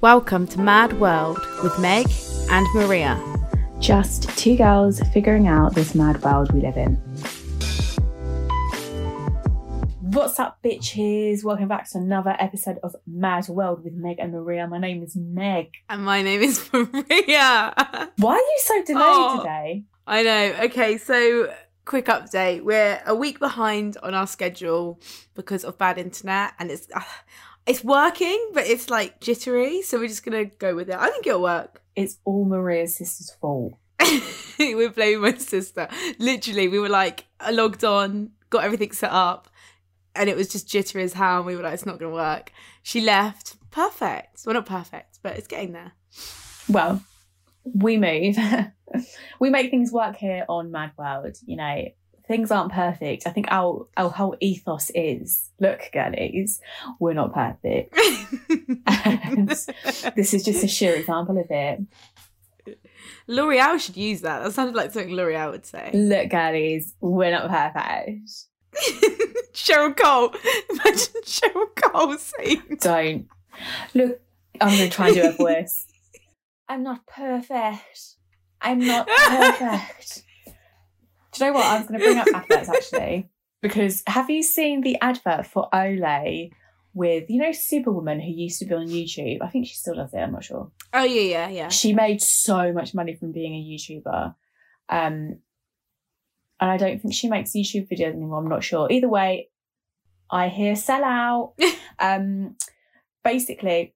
Welcome to Mad World with Meg and Maria. Just two girls figuring out this mad world we live in. What's up, bitches? Welcome back to another episode of Mad World with Meg and Maria. My name is Meg. And my name is Maria. Why are you so delayed Oh. today? I know. Okay, so quick update. We're a week behind on our schedule because of bad internet and it's uh, it's working, but it's like jittery, so we're just going to go with it. I think it'll work. It's all Maria's sister's fault. we're blaming my sister. Literally, we were like logged on, got everything set up, and it was just jittery as hell. And we were like, it's not going to work. She left. Perfect. Well, not perfect, but it's getting there. Well, we move. we make things work here on Mad World. You know, things aren't perfect. I think our our whole ethos is look, girlies, we're not perfect. This is just a sheer example of it. L'Oreal should use that. That sounded like something L'Oreal would say. Look, girlies, we're not perfect. Cheryl Cole. Imagine Cheryl Cole saying. Don't. Look, I'm going to try and do a voice. I'm not perfect. I'm not perfect. Do you know what? I was going to bring up adverts actually. Because have you seen the advert for Olay with, you know, Superwoman who used to be on YouTube? I think she still does it, I'm not sure. Oh yeah, yeah, yeah. She made so much money from being a YouTuber. Um, and I don't think she makes YouTube videos anymore. I'm not sure. Either way, I hear sell out. um, basically,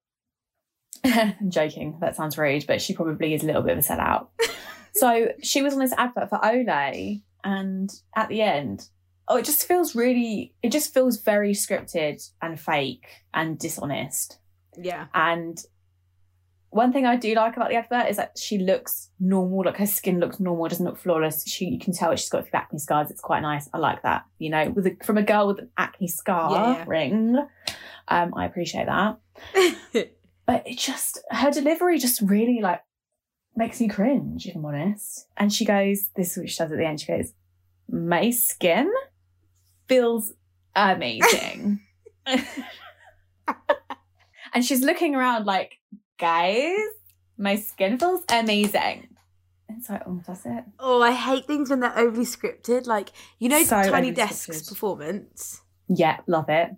I'm joking. That sounds rude, but she probably is a little bit of a sellout. so she was on this advert for Olay, and at the end, oh, it just feels really. It just feels very scripted and fake and dishonest. Yeah. And one thing I do like about the advert is that she looks normal, like her skin looks normal, doesn't look flawless. She you can tell she's got a few acne scars. It's quite nice. I like that. You know, with a, from a girl with an acne scar Yeah, ring. Um, I appreciate that. But it just her delivery just really like makes me cringe, if I'm honest. And she goes, this is what she does at the end. She goes, My skin feels amazing. and she's looking around like, guys, my skin feels amazing. And it's like, oh, that's it. oh, I hate things when they're overly scripted. Like you know, So Tiny Desk's performance. Yeah, love it.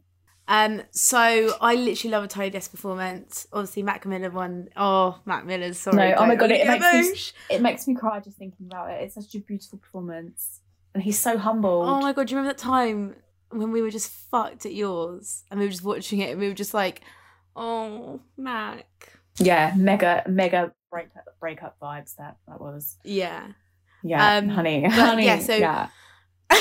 Um, so I literally love a Tiny Desk performance. Obviously, Mac Miller one. Oh, Mac Miller's sorry. No, oh my God, it get makes me- It makes me cry just thinking about it. It's such a beautiful performance. And he's so humble. Oh my god, do you remember that time when we were just fucked at yours and we were just watching it and we were just like, oh, Mac. Yeah, mega, mega breakup, breakup vibes that that was. Yeah. Yeah, Um, honey, honey. yeah, so- yeah.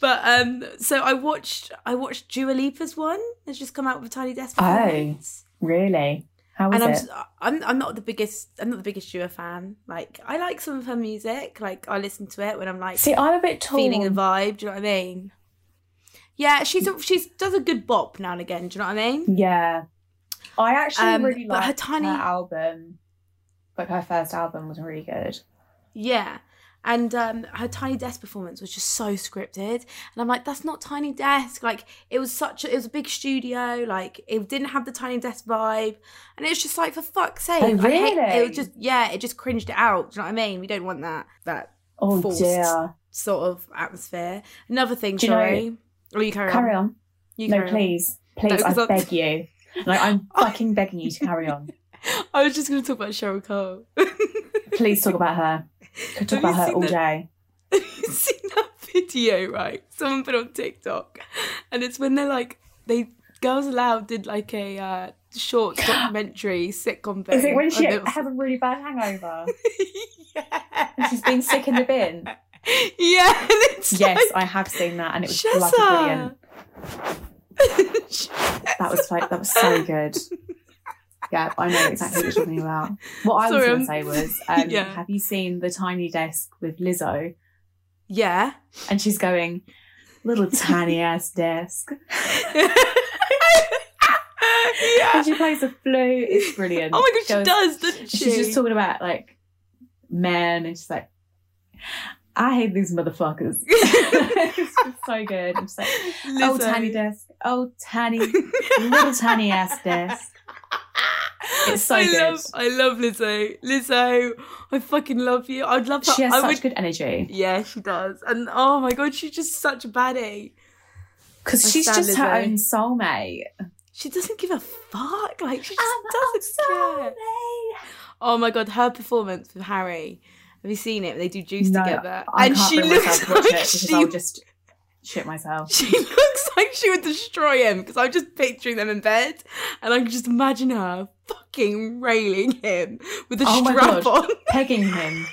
but um so I watched I watched Dua Lipa's one that's just come out with a tiny desk Oh, really? How was and I'm, it? just, I'm I'm not the biggest I'm not the biggest Dua fan. Like I like some of her music. Like I listen to it when I'm like See, I'm a bit torn. feeling the vibe. Do you know what I mean? Yeah, she's a, she's does a good bop now and again. Do you know what I mean? Yeah, I actually Um, really but liked her her, tiny- album. Like her first album was really good. Yeah. And um, her Tiny Desk performance was just so scripted, and I'm like, "That's not Tiny Desk." Like, it was such a, it was a big studio. Like, it didn't have the Tiny Desk vibe, and it's just like, for fuck's sake, Oh, I hate- it really? was just yeah, it just cringed it out. Do you know what I mean? We don't want that that Oh Forced. dear. sort of atmosphere. Another thing, Do you know- sorry. oh, you carry, Carry on. on. You No, carry on. please, please, No, I'm- beg you. Like I'm fucking begging you to carry on. I was just going to talk about Cheryl Cole. Please talk about her. Could talk about her all the- day. Have you seen that video, right? Someone put on TikTok. And it's when they're like, they Girls Aloud did like a uh, short documentary sitcom thing. Is it when she it was- a really bad hangover? yeah. And she's been sick in the bin? Yeah, yes, like, I have seen that, and it was bloody brilliant. That was like that was so good. Yeah, I know exactly what you're talking about. What I Sorry, was going to say was, um, Yeah. have you seen the tiny desk with Lizzo? yeah. And she's going, little tiny ass desk. yeah. And she plays the flute. It's brilliant. Oh my god, she Goes- does, doesn't she? She's just talking about like men, and she's like, I hate these motherfuckers. it's so good. I'm just like, oh, tiny desk. oh tiny, little tiny Estes. It's so I good. Love, I love Lizzo. Lizzo, I fucking love you. I'd love that. She has I such would- good energy Yeah, she does. And oh my god, she's just such a baddie. because she's just her own soulmate. She doesn't give a fuck. Like she just I'm doesn't care. Oh my god, her performance with Harry. Have you seen it? They do juice No, together, I and she looks myself to watch like she, I'll just shit myself. she looks like she would destroy him. Because I'm just picturing them in bed, and I can just imagine her fucking railing him with a Oh strap on. Pegging him.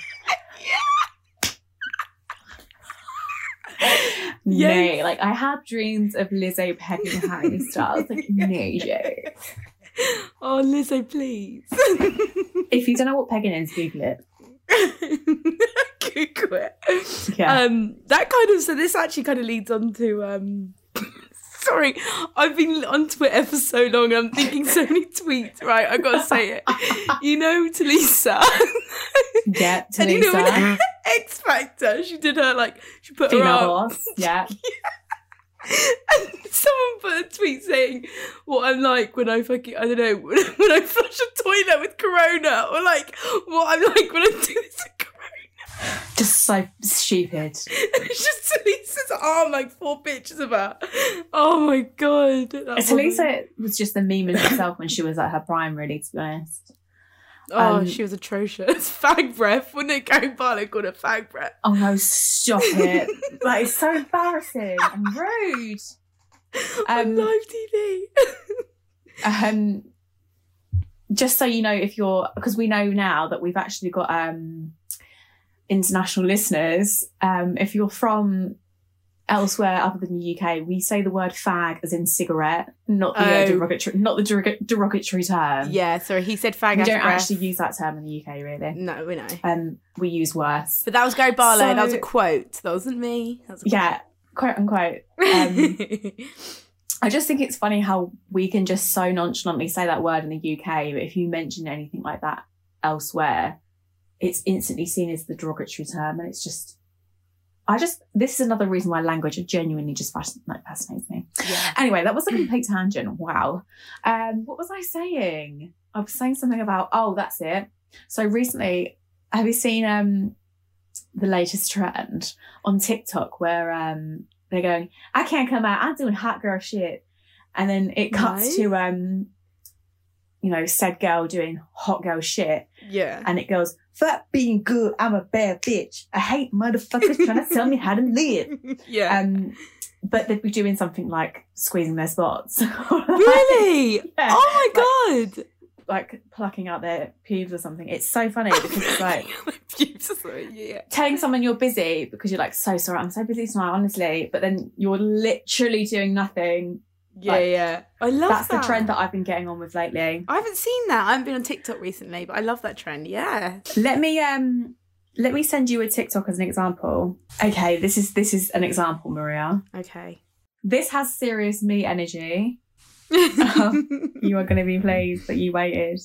Yeah. Nay, like I had dreams of Lizzo pegging Harry Styles. Like, nay, Jay. Oh, Lizzo, please. If you don't know what pegging is, Google it. Google it. Yeah. Um, that kind of so this actually kind of leads on to um. Sorry, I've been on Twitter for so long. I'm thinking so many tweets. Right, I gotta say it. You know, Tulisa, yeah, and you know, when X Factor, she did her like she put her Female up, boss. Yeah. and someone put a tweet saying what I'm like when I fucking I don't know when, when I flush a toilet with Corona, or like what I'm like when I do this. Just so stupid. it's just Tulisa's arm, like four pictures of her. Oh my god. that. Tulisa was just the meme in itself when she was at her prime, really, to be honest. Oh, um, she was atrocious. Fag breath. Wouldn't it Gary Barlow called her fag breath? Oh no, stop it. like, it's so embarrassing and rude. On Um, live TV. um just so you know if you're because we know now that we've actually got um international listeners um if you're from elsewhere other than the UK we say the word fag as in cigarette not the uh, Oh. derogatory not the derog- derogatory term yeah, sorry, he said fag we don't breath. actually use that term in the UK really No, we know. um we use worse But that was Gary Barlow. that was a quote. That wasn't me. That was a yeah quote unquote um, I just think it's funny how we can just so nonchalantly say that word in the UK, but if you mention anything like that elsewhere, it's instantly seen as the derogatory term. And it's just, I just, this is another reason why language genuinely just fasc- like, fascinates me. yeah. Anyway, that was a complete tangent. Wow. Um, what was I saying? I was saying something about, oh, that's it. So recently, have you seen um the latest trend on TikTok where um they're going, I can't come out, I'm doing hot girl shit. And then it cuts No. to um you know, said girl doing hot girl shit. Yeah. And it goes, Fuck being good, I'm a bad bitch. I hate motherfuckers trying to tell me how to live. yeah. Um but they'd be doing something like squeezing their spots. really? Yeah. Oh my god. like plucking out their pubes or something. It's so funny because it's like Pubes yeah. telling someone you're busy because you're like, so sorry, I'm so busy tonight, honestly. But then you're literally doing nothing. Yeah, Like, yeah. I love that. That's that. the trend that I've been getting on with lately. I haven't seen that. I haven't been on TikTok recently, but I love that trend. Yeah. Let me um let me send you a TikTok as an example. Okay, this is this is an example, Maria. Okay. This has serious me energy. You are gonna be pleased that you waited.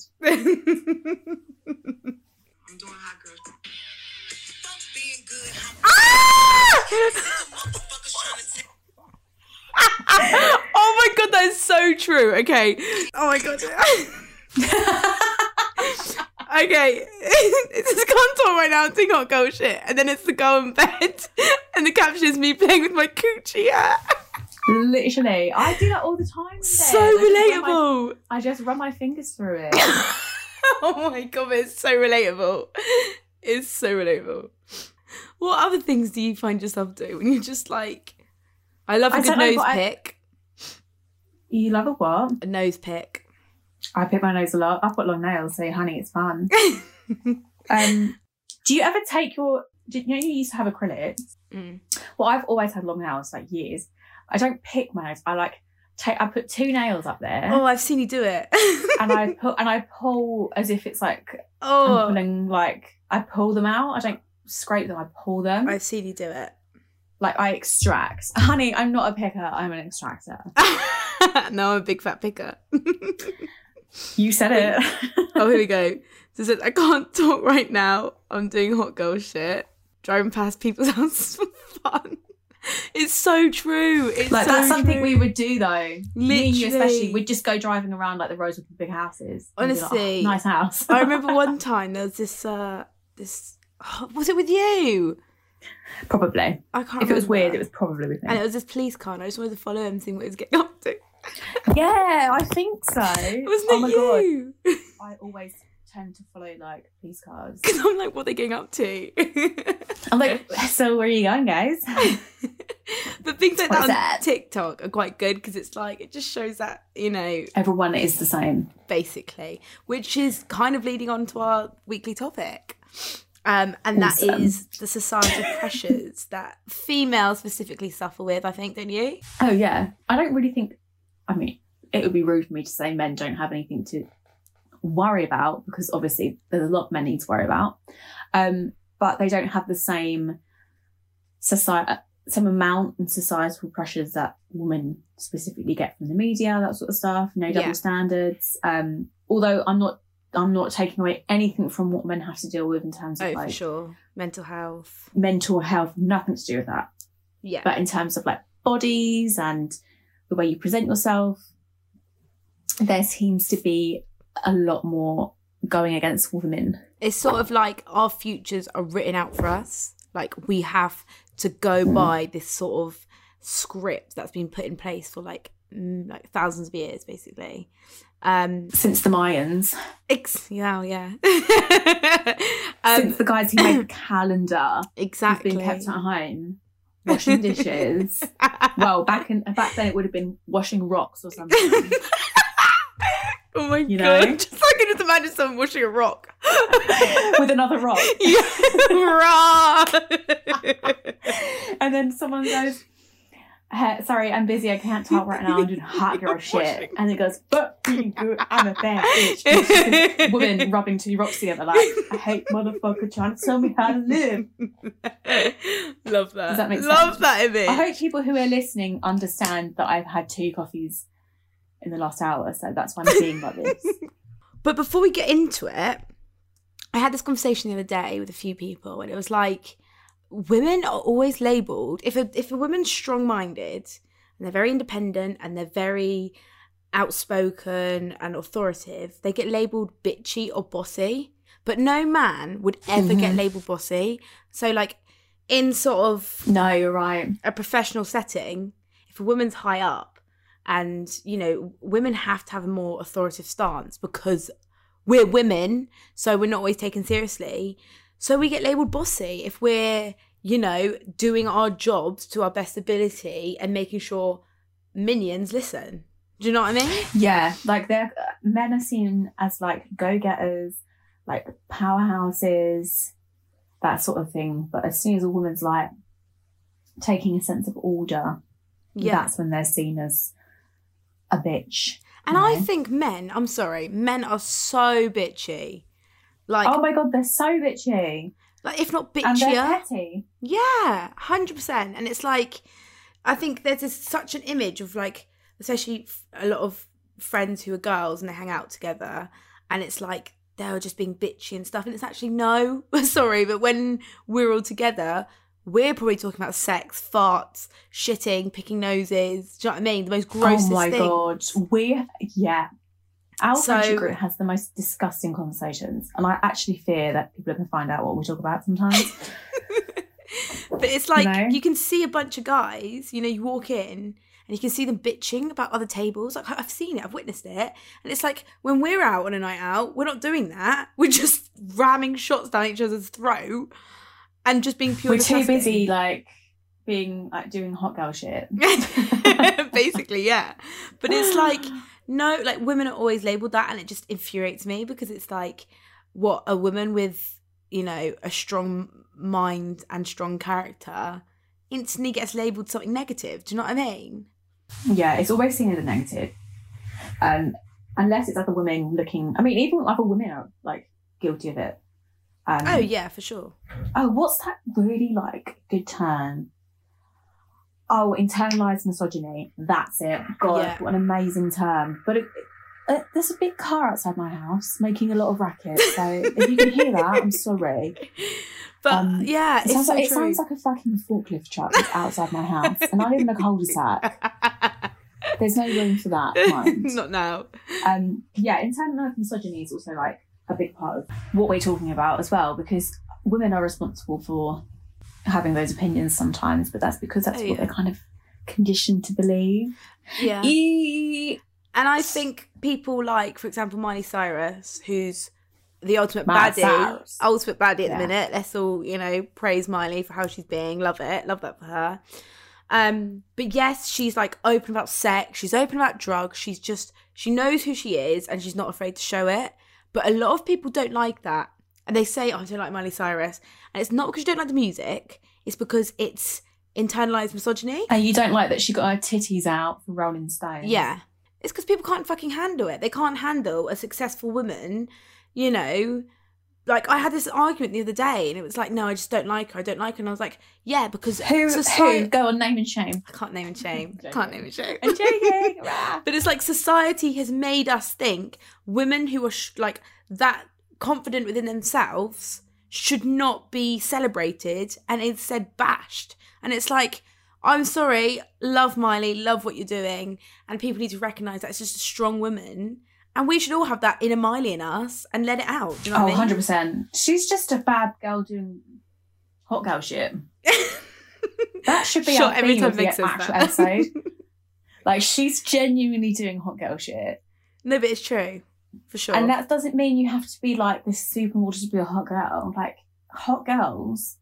I'm my god, that is so true. Okay. Oh my god. okay. it's just can't right now. I'm doing hot girl shit. And then it's the girl in bed. And the caption is me playing with my coochie hair. Literally, I do that all the time. in So bed. I just my- relatable. I just run my fingers through it. oh my god, it's so relatable. It's so relatable. What other things do you find yourself doing when you're just like, I love a I good don't know, nose but I- pick. You love a what? A nose pick. I pick my nose a lot. I've got long nails, so honey, it's fun. Um, do you ever take your? Do you know you used to have acrylics? Mm. Well, I've always had long nails, like years. I don't pick my nails. I like take. I put two nails up there, Oh, I've seen you do it. and I put and I pull as if it's like I'm oh, pulling. Like I pull them out. I don't scrape them. I pull them. I've seen you do it. like I extract. Honey, I'm not a picker. I'm an extractor. no, I'm a big fat picker. You said it. oh, here we go. So I can't talk right now. I'm doing hot girl shit. Driving past people's houses for fun. It's so true. It's Like so that's something true. we would do though. Me and you especially, we'd just go driving around like the roads with the big houses. be like, "Oh, Honestly, nice house. I remember one time there was this. uh This oh, was it with you? probably. I can't. If it was weird, it was probably with me. And it was this police car, and I just wanted to follow him, and see what he was getting up to. Yeah, I think so. Wasn't oh it my you? god, I always tend to follow like police cars. Because I'm like, what are they getting up to? I'm like, so where are you going, guys? but things like that is on that? TikTok are quite good because it's like it just shows that you know Everyone is the same. basically, which is kind of leading on to our weekly topic. Um, and that Awesome. is the societal pressures that females specifically suffer with, I think, don't you? Oh yeah, I don't really think. I mean, it would be rude for me to say men don't have anything to worry about because obviously there's a lot men need to worry about, um, but they don't have the same society, some amount and societal pressures that women specifically get from the media, that sort of stuff. No double Yeah. standards. Um, although I'm not, I'm not taking away anything from what men have to deal with in terms of Oh, like for sure. Mental health. mental health. Nothing to do with that Yeah. but in terms of like bodies and the way you present yourself, there seems to be a lot more going against women. it's sort of like our futures are written out for us. Like we have to go by this sort of script that's been put in place for like mm, like thousands of years, basically. Um, Since the Mayans, ex- yeah, yeah. since um, the guys who made the calendar exactly. been kept at home, washing dishes. well, back in back then it would have been washing rocks or something. oh my you god! know? Just I can just imagine someone washing a rock with another rock. yeah. And then someone goes, "Hey, sorry, I'm busy. I can't talk right now. I'm doing hot girl shit. And it goes, but I'm a bad bitch. And it's just this woman rubbing two rocks together like, I hate motherfucker trying to tell me how to live. Love that. Does that make Love sense? that image. I hope people who are listening understand that I've had two coffees in the last hour, so that's why I'm being like this. But before we get into it, I had this conversation the other day with a few people, and it was like women are always labelled if a if a woman's strong minded and they're very independent and they're very outspoken and authoritative, they get labelled bitchy or bossy. But no man would ever get labelled bossy. So like in sort of No, you're right. a professional setting, if a woman's high up and, you know, women have to have a more authoritative stance because we're women, so we're not always taken seriously. So we get labeled bossy if we're, you know, doing our jobs to our best ability and making sure minions listen. Do you know what I mean? Yeah, like they're uh, men are seen as like go getters, like powerhouses, that sort of thing. But as soon as a woman's like taking a sense of order, Yeah. that's when they're seen as a bitch. And you I think men, I'm sorry, men are so bitchy. Like, oh my god, they're so bitchy, like if not bitchier, and they're petty. Yeah, hundred percent. And it's like, I think there's this, such an image of like, especially a lot of friends who are girls and they hang out together, and it's like they're just being bitchy and stuff. And it's actually no, sorry, but when we're all together, we're probably talking about sex, farts, shitting, picking noses. Do you know what I mean? The most oh grossest oh my thing. god, we yeah. Our So- friendship group has the most disgusting conversations, and I actually fear that people are going to find out what we talk about sometimes. But it's like know? you can see a bunch of guys, you know, you walk in and you can see them bitching about other tables. Like I've seen it, I've witnessed it. And it's like when we're out on a night out, we're not doing that. We're just ramming shots down each other's throat and just being pure We're too busy like being like doing hot girl shit. Basically, yeah. But it's like no, like women are always labeled that and it just infuriates me because it's like what a woman with, you know, a strong mind and strong character instantly gets labeled something negative. Do you know what I mean? yeah, it's always seen as a negative. Um, unless it's other women looking. I mean, even other women are like guilty of it. Um, Oh yeah, for sure. Oh, what's that really like good term? Oh, internalized misogyny. That's it. God, Yeah. what an amazing term. But it, uh, there's a big car outside my house making a lot of racket. So if you can hear that, I'm sorry. But Um, yeah, It, sounds, so like, it sounds like a fucking forklift truck that's outside my house, and I live in a cul-de-sac. There's no room for that. Mind. Not now. um, yeah, internalized misogyny is also like a big part of what we're talking about as well, because women are responsible for having those opinions sometimes, but that's because that's Oh, what they're kind of conditioned to believe. Yeah. E- And I think people like, for example, Miley Cyrus, who's the ultimate Miley baddie, Cyrus. ultimate baddie at Yeah. the minute. Let's all, you know, praise Miley for how she's being. Love it. Love that for her. Um, but yes, she's like open about sex. She's open about drugs. She's just she knows who she is and she's not afraid to show it. But a lot of people don't like that. And they say, oh, I don't like Miley Cyrus. And it's not because you don't like the music, it's because it's internalized misogyny. And you don't like that she got her titties out for Rolling Stones. Yeah. It's because people can't fucking handle it. They can't handle a successful woman, you know. Like, I had this argument the other day, and it was like, no, I just don't like her. I don't like her. And I was like, yeah, because Who, society. who? Go on, name and shame. I can't name and shame. Can't name and shame. I'm joking. But it's like society has made us think women who are sh- like that confident within themselves should not be celebrated and instead bashed. And it's like, I'm sorry, love Miley, love what you're doing, and people need to recognize that it's just a strong woman, and we should all have that inner Miley in us and let it out. You know Oh, I mean? 100%. She's just a bad girl doing hot girl shit. That should be Sure, our every time of the actual that. episode. Like, she's genuinely doing hot girl shit. no, but it's true for sure. And that doesn't mean you have to be like this supermodel to be a hot girl. Like, hot girls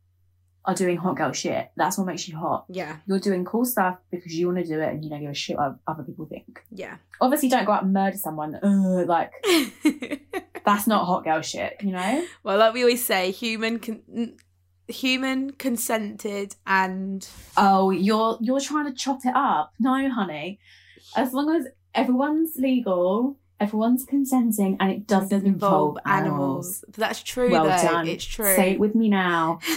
are doing hot girl shit. That's what makes you hot. yeah, You're doing cool stuff because you want to do it and you don't give a shit what other people think. yeah. Obviously, don't go out and murder someone. Ugh, like, that's not hot girl shit, you know? Well, like we always say, human con- human consented and Oh, you're you're trying to chop it up. No, honey. As long as everyone's legal, everyone's consenting, and it doesn't, doesn't involve, involve animals. That's true Well though. done. It's true. Say it with me now. you,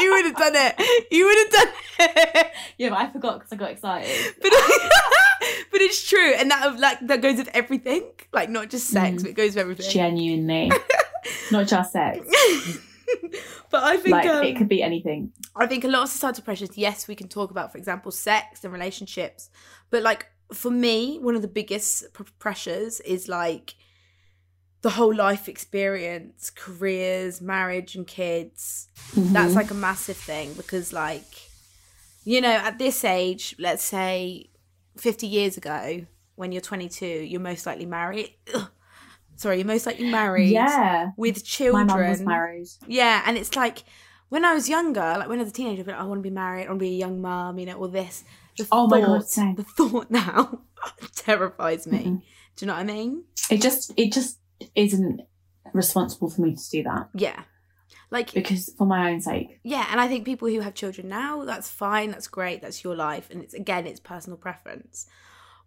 you would have done it. You would have done it. Yeah, but I forgot because I got excited. But, but it's true, and that like that goes with everything, like not just sex, Mm. but it goes with everything. Genuinely, not just sex. but I think Like um, it could be anything. I think a lot of societal pressures, yes, we can talk about, for example, sex and relationships. But like for me, one of the biggest pr- pressures is like the whole life experience, careers, marriage, and kids. That's Mhm. like a massive thing because, like, you know, at this age, let's say 50 years ago, when you're 22, you're most likely married. Ugh. Sorry, you're most likely married yeah. with My children. mum was married. Yeah, and it's like when I was younger, like when I was a teenager, I'd be like, I want to be married, I want to be a young mum, you know, all this. The Oh my God, same. The thought now terrifies me. Mhm. Do you know what I mean? It just it just isn't responsible for me to do that Yeah. Like, because for my own sake. yeah, and I think people who have children now, that's fine, that's great, that's your life, and it's again, it's personal preference.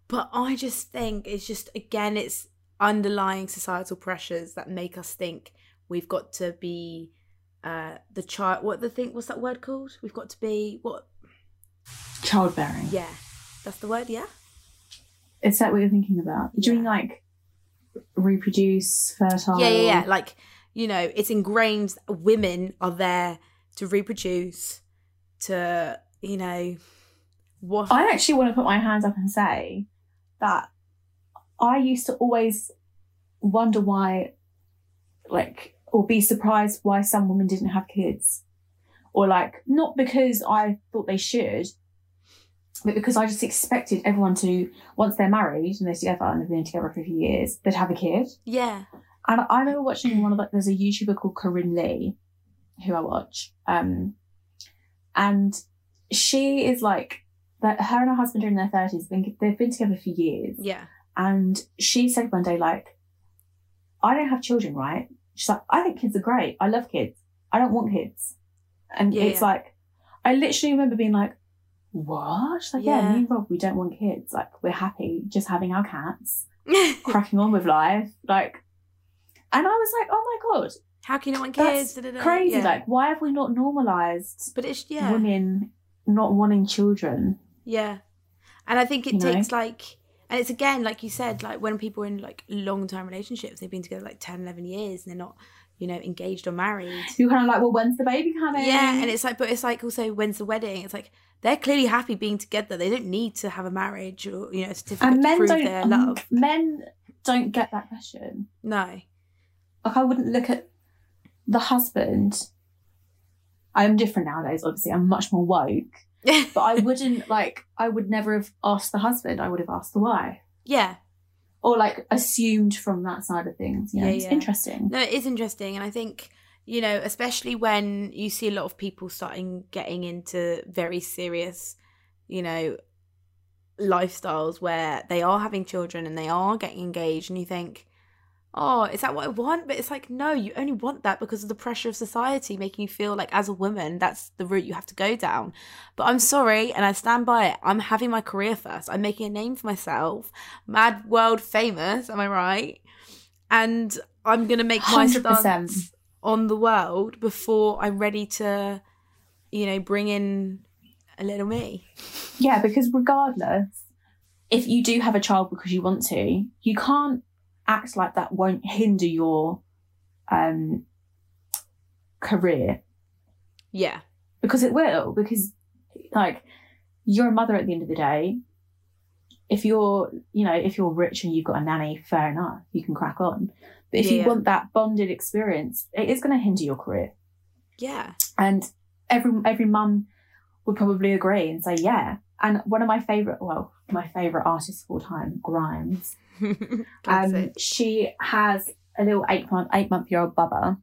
But I just think it's just again, it's underlying societal pressures that make us think we've got to be uh the child. What the thing? What's that word called? We've got to be what? Childbearing. Yeah, that's the word. Yeah. Is that what you're thinking about? You're doing Yeah. like reproduce, fertile. Yeah, yeah, yeah. Like, you know, it's ingrained women are there to reproduce, to, you know, what. I actually want to put my hands up and say that I used to always wonder why, like, or be surprised why some women didn't have kids. Or, like, not because I thought they should, but because I just expected everyone to, once they're married and they're together and they've been together for a few years, they'd have a kid. yeah. And I remember watching one of like there's a YouTuber called Corinne Lee, who I watch. Um and she is like that her and her husband are in their thirties, they've been together for years. Yeah. And she said one day, like, I don't have children, right? She's like, I think kids are great. I love kids. I don't want kids. And Yeah, it's yeah. like I literally remember being like, What? Like, yeah, Yeah. me and Rob, we don't want kids. Like, we're happy just having our cats cracking on with life. Like, and I was like, oh my God, How can you not want kids? Da, da, da. crazy. Like, why have we not normalized but it's, yeah. women not wanting children? Yeah. And I think it You know? takes like and it's again like you said like when people are in like long term relationships they've been together like 10 11 years and they're not you know, engaged or married. You're kind of like, well, when's the baby coming? Yeah, and it's like, but it's like also when's the wedding? It's like they're clearly happy being together. They don't need to have a marriage or you know a certificate and to men prove don't. their um. Men don't get that question. No, Like I wouldn't look at the husband. I'm different nowadays. Obviously, I'm much more woke. But I wouldn't like. I would never have asked the husband. I would have asked the wife, yeah, or like assumed from that side of things. You know, Yeah, it's yeah. interesting. no, it is interesting, and I think you know, especially when you see a lot of people starting getting into very serious, you know, lifestyles where they are having children and they are getting engaged, and you think. Oh, is that what I want? But it's like, no, you only want that because of the pressure of society making you feel like, as a woman, that's the route you have to go down. But I'm sorry, and I stand by it. I'm having my career first. I'm making a name for myself, mad world famous. Am I right? And I'm gonna make my 100%. stance on the world before I'm ready to, you know, bring in a little me. Yeah, because regardless, if you do have a child because you want to, you can't act like that won't hinder your um career. Yeah, because it will because like you're a mother at the end of the day. If you're you know if you're rich and you've got a nanny fair enough you can crack on. But if Yeah, you want that bonded experience it is going to hinder your career. Yeah, and every every mum would probably agree and say yeah and one of my favorite well my favorite artists of all time grimes um, she has a little eight month eight month year old bubba,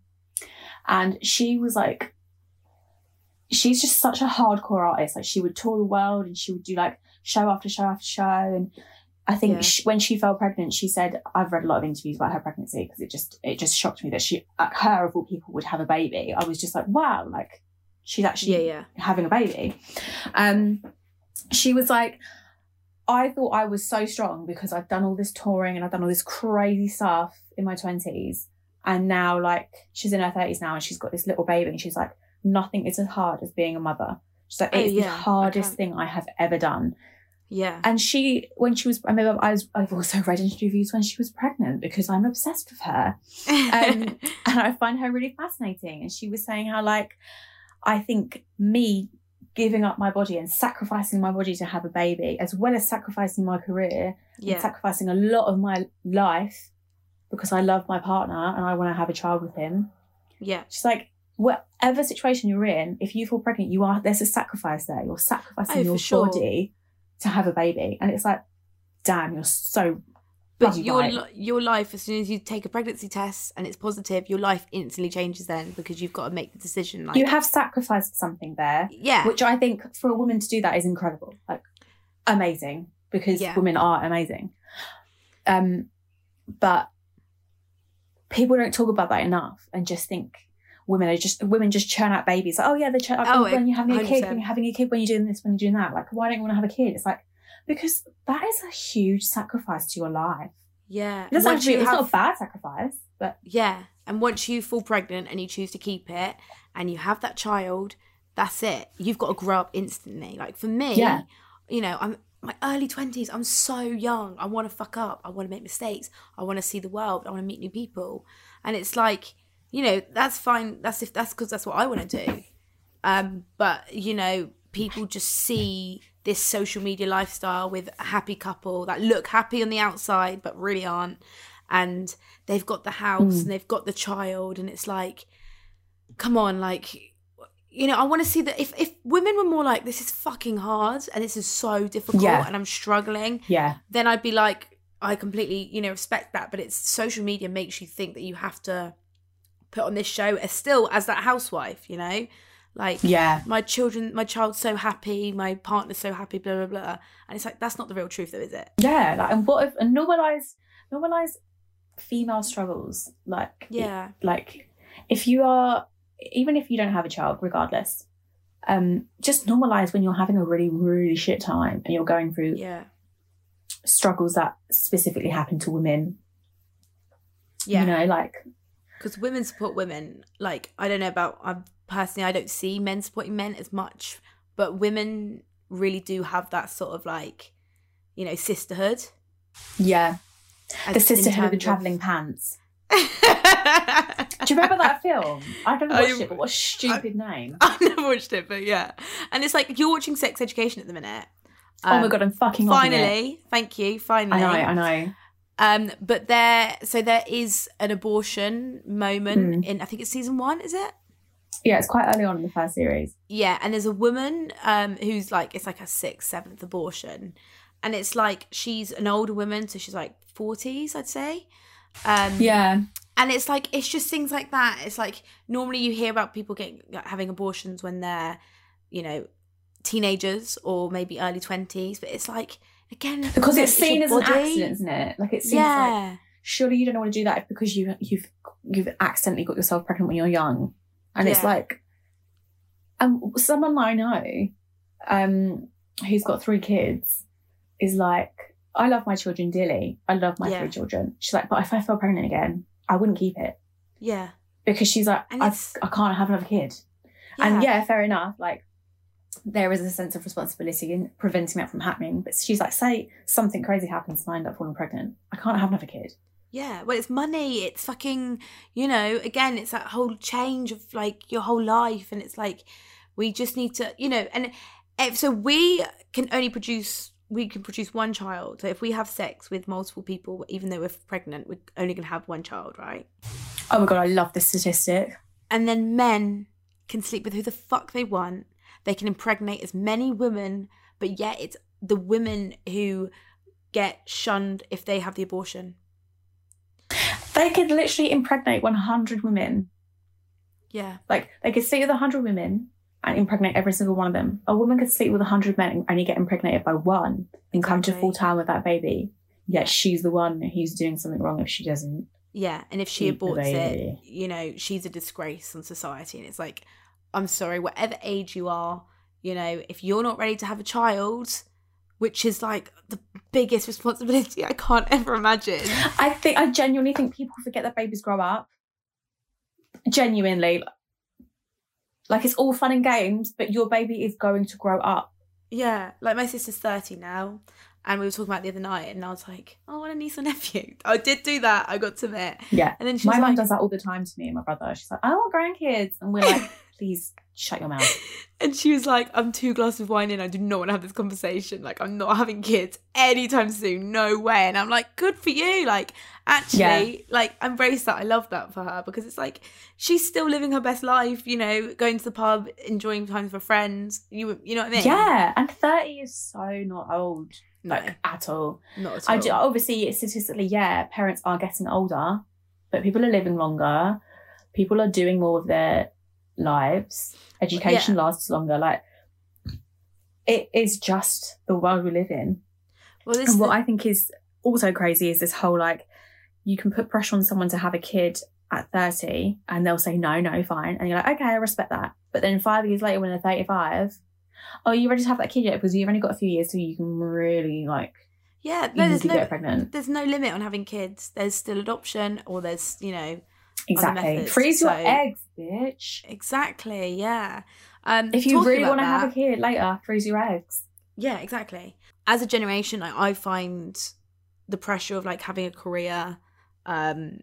and she was like, she's just such a hardcore artist. Like she would tour the world and she would do like show after show after show. And I think Yeah. she, when she fell pregnant, she said, "I've read a lot of interviews about her pregnancy because it just it just shocked me that she, like, her of all people, would have a baby." I was just like, "Wow!" Like she's actually yeah, yeah, having a baby. Um, she was like, I thought I was so strong because I've done all this touring and I've done all this crazy stuff in my 20s. And now, like, she's in her 30s now and she's got this little baby and she's like, nothing is as hard as being a mother. She's like, Oh, it's yeah, the hardest can't- thing I have ever done. yeah. And she, when she was, I remember I was, I've also read interviews when she was pregnant because I'm obsessed with her um, and I find her really fascinating. And she was saying how, like, I think me giving up my body and sacrificing my body to have a baby, as well as sacrificing my career and yeah, sacrificing a lot of my life because I love my partner and I want to have a child with him. yeah, She's like, whatever situation you're in, if you fall pregnant, you are there's a sacrifice there. You're sacrificing Oh, your sure. body to have a baby, and it's like, damn, you're so. But your li- your life, as soon as you take a pregnancy test and it's positive, your life instantly changes then because you've got to make the decision. Like, you have sacrificed something there. yeah, which I think for a woman to do that is incredible, like amazing, because Yeah. women are amazing. Um, but people don't talk about that enough, and just think women are just women just churn out babies. Like, oh yeah, they churn out Oh, when you're having a kid, 100%. when you're having a kid, when you're doing this, when you're doing that. Like, why don't you want to have a kid? It's like because that is a huge sacrifice to your life. yeah. It doesn't have Once to it's not a bad sacrifice, but Yeah. And once you fall pregnant and you choose to keep it and you have that child, that's it. You've got to grow up instantly. Like for me, Yeah. you know, I'm my early 20s, I'm so young. I want to fuck up. I want to make mistakes. I want to see the world. I want to meet new people. And it's like, you know, that's fine. That's if that's because that's what I want to do. Um, but you know, people just see this social media lifestyle with a happy couple that look happy on the outside but really aren't. And they've got the house Mm. and they've got the child, and it's like, come on, like you know, I want to see that if if women were more like this is fucking hard and this is so difficult Yeah. and I'm struggling, yeah, then I'd be like, I completely, you know, respect that. But it's social media makes you think that you have to put on this show as still as that housewife, you know, like yeah, my children, my child's so happy, my partner's so happy, blah blah blah, and it's like that's not the real truth, though, is it? yeah. Like, and what if and normalize normalize female struggles, like Yeah, like if you are even if you don't have a child regardless um just normalize when you're having a really really shit time and you're going through yeah, struggles that specifically happen to women yeah. you know like because women support women. Like I don't know about I personally, I don't see men supporting men as much, but women really do have that sort of like, you know, sisterhood. yeah the sisterhood of the traveling pants Do you remember that film? I've never I- watched it, but what a stupid name. I've never watched it, but yeah. And it's like you're watching Sex Education at the minute. oh my Um, god, I'm fucking. Finally, thank you. Finally, I know, I know. Um, but there, so there is an abortion moment Mm. in I think it's season one, is it? Yeah, it's quite early on in the first series. Yeah, and there's a woman um who's like it's like a sixth, seventh abortion, and it's like she's an older woman, so she's like forties, I'd say. Um, Yeah. and it's like it's just things like that. It's like normally you hear about people getting having abortions when they're, you know, teenagers or maybe early twenties, but it's like again Because it's your seen as an body. accident, isn't it? Like it seems like Yeah, surely you don't want to do that because you you've you've accidentally got yourself pregnant when you're young, and it's like, um, someone I know, um, who's got three kids, is like, I love my children dearly. I love my Yeah. three children. She's like, but if I fell pregnant again, I wouldn't keep it yeah, because she's like, I, I can't have another kid. And yeah, fair enough. Like there is a sense of responsibility in preventing that from happening. But she's like, say something crazy happens and I end up falling pregnant. I can't have another kid. Yeah, well, it's money. It's fucking, you know, again, it's that whole change of like your whole life. And it's like, we just need to, you know, and if, so we can only produce, we can produce one child. So if we have sex with multiple people, even though we're pregnant, we're only going to have one child, right? Oh my god, I love this statistic. And then men can sleep with who the fuck they want. They can impregnate as many women, but yet it's the women who get shunned if they have the abortion. They could literally impregnate 100 women. Yeah. Like they could sleep with 100 women and impregnate every single one of them. A woman could sleep with 100 men and only get impregnated by one and come to full time with that baby. Yet she's the one who's doing something wrong if she doesn't. Yeah, and if she aborts it, you know, she's a disgrace on society. And it's like, I'm sorry, whatever age you are, you know, if you're not ready to have a child, which is like the biggest responsibility I can't ever imagine. I think I genuinely think people forget that babies grow up. Genuinely. Like it's all fun and games, but your baby is going to grow up. Yeah, like my sister's 30 now, and we were talking about it the other night, and I was like, oh, I want a niece or nephew. I did do that, I got to admit. Yeah. And then she My mum like, does that all the time to me and my brother. She's like, I want grandkids. And we're like, please shut your mouth. and she was like, I'm two glasses of wine in. I do not want to have this conversation. Like, I'm not having kids anytime soon. No way. And I'm like, good for you. Like, actually, like, embrace that. I love that for her because it's like she's still living her best life. You know, going to the pub, enjoying time with her friends. You, you know what I mean? Yeah. And 30 is so not old. No, Like at all. not at all. I do, obviously, statistically, yeah, parents are getting older, but people are living longer. People are doing more of their lives. Education lasts longer. Like, it is just the world we live in. well, this And what I think is also crazy is this whole like, you can put pressure on someone to have a kid at 30 and they'll say, no, no, fine. And you're like, okay, I respect that. But then five years later, when they're 35, oh, you ready to have that kid yet? Because you've only got a few years so you can really like yeah, no, there's no, get pregnant. there's no limit on having kids. There's still adoption, or there's, you know, Exactly. methods, Freeze your eggs, bitch. exactly, yeah. Um, If you really want to have a kid later, freeze your eggs. Yeah, exactly. As a generation, I, I find the pressure of like having a career um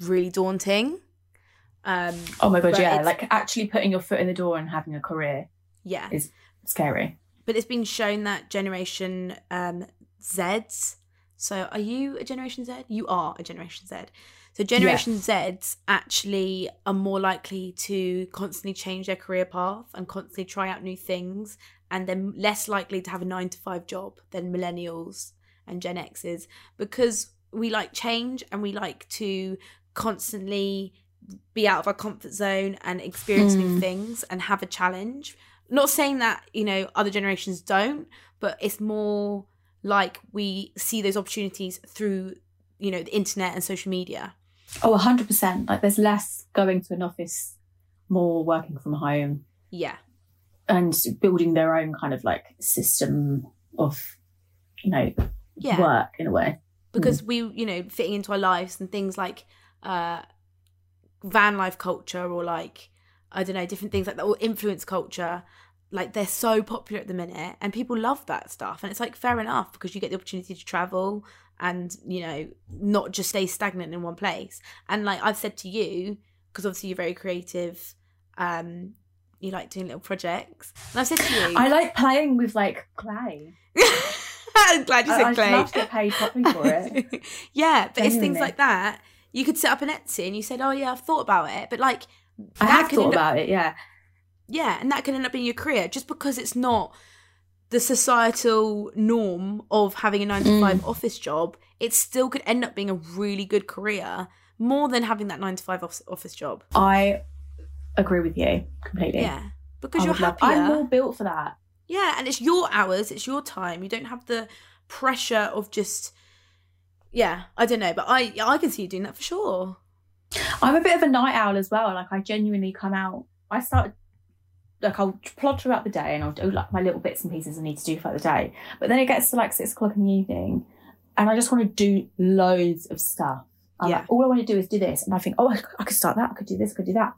really daunting. Um Oh my god, yeah. Like actually putting your foot in the door and having a career yeah. is scary. But it's been shown that generation um Zs. So are you a generation Z? You are a generation Z. So generation Zs actually are more likely to constantly change their career path and constantly try out new things and they're less likely to have a 9 to 5 job than millennials and Gen X's because we like change and we like to constantly be out of our comfort zone and experience new Mm. things and have a challenge. Not saying that, you know, other generations don't, but it's more like we see those opportunities through, you know, the internet and social media. Oh, 100%. Like there's less going to an office, more working from home Yeah. and building their own kind of like system of, you know, Yeah. work in a way. because we you know fitting into our lives and things like uh van life culture or like i don't know different things like that or influence culture like they're so popular at the minute and people love that stuff and it's like fair enough because you get the opportunity to travel and you know not just stay stagnant in one place and like i've said to you because obviously you're very creative um you like doing little projects and i've said to you I like playing with like clay. i'm glad you I, said I'd clay love to get paid properly for it. yeah but it's things like that you could set up an etsy and you said oh yeah i've thought about it but like I have thought up- about it. Yeah. yeah and that can end up being your career just because it's not the societal norm of having a nine to Mm. five office job it still could end up being a really good career more than having that nine to five office, job I agree with you completely. yeah because I you're would love- happier I'm more built for that. yeah and it's your hours it's your time you don't have the pressure of just yeah i don't know but i i can see you doing that for sure I'm a bit of a night owl as well. Like I genuinely come out. I start like I'll plod throughout the day and I'll do like my little bits and pieces I need to do for the day. But then it gets to like six o'clock in the evening, and I just want to do loads of stuff. I'm Yeah. like, all I want to do is do this, and I think, oh, I, could start that. I could do this. I could do that.